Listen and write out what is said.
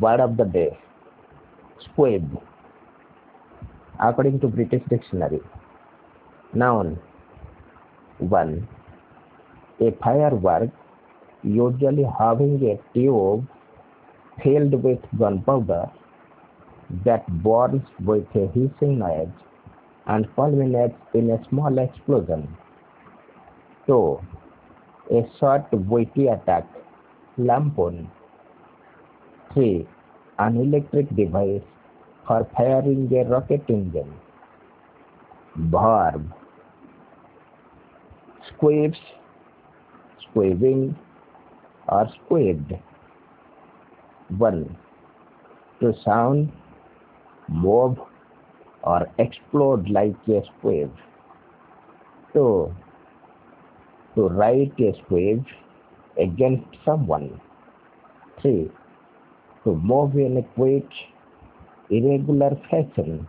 Word of the day squib. According to British Dictionary, noun 1. A firework usually having a tube filled with gunpowder that burns with a hissing noise and culminates in a small explosion. 2. A short witty attack, lampoon. 3. An electric device for firing a rocket engine. Verb Squibs, squibbing, or squibbed. 1. To sound, move, or explode like a squib. 2. To write a squib against someone. 3. To move in a quick, irregular fashion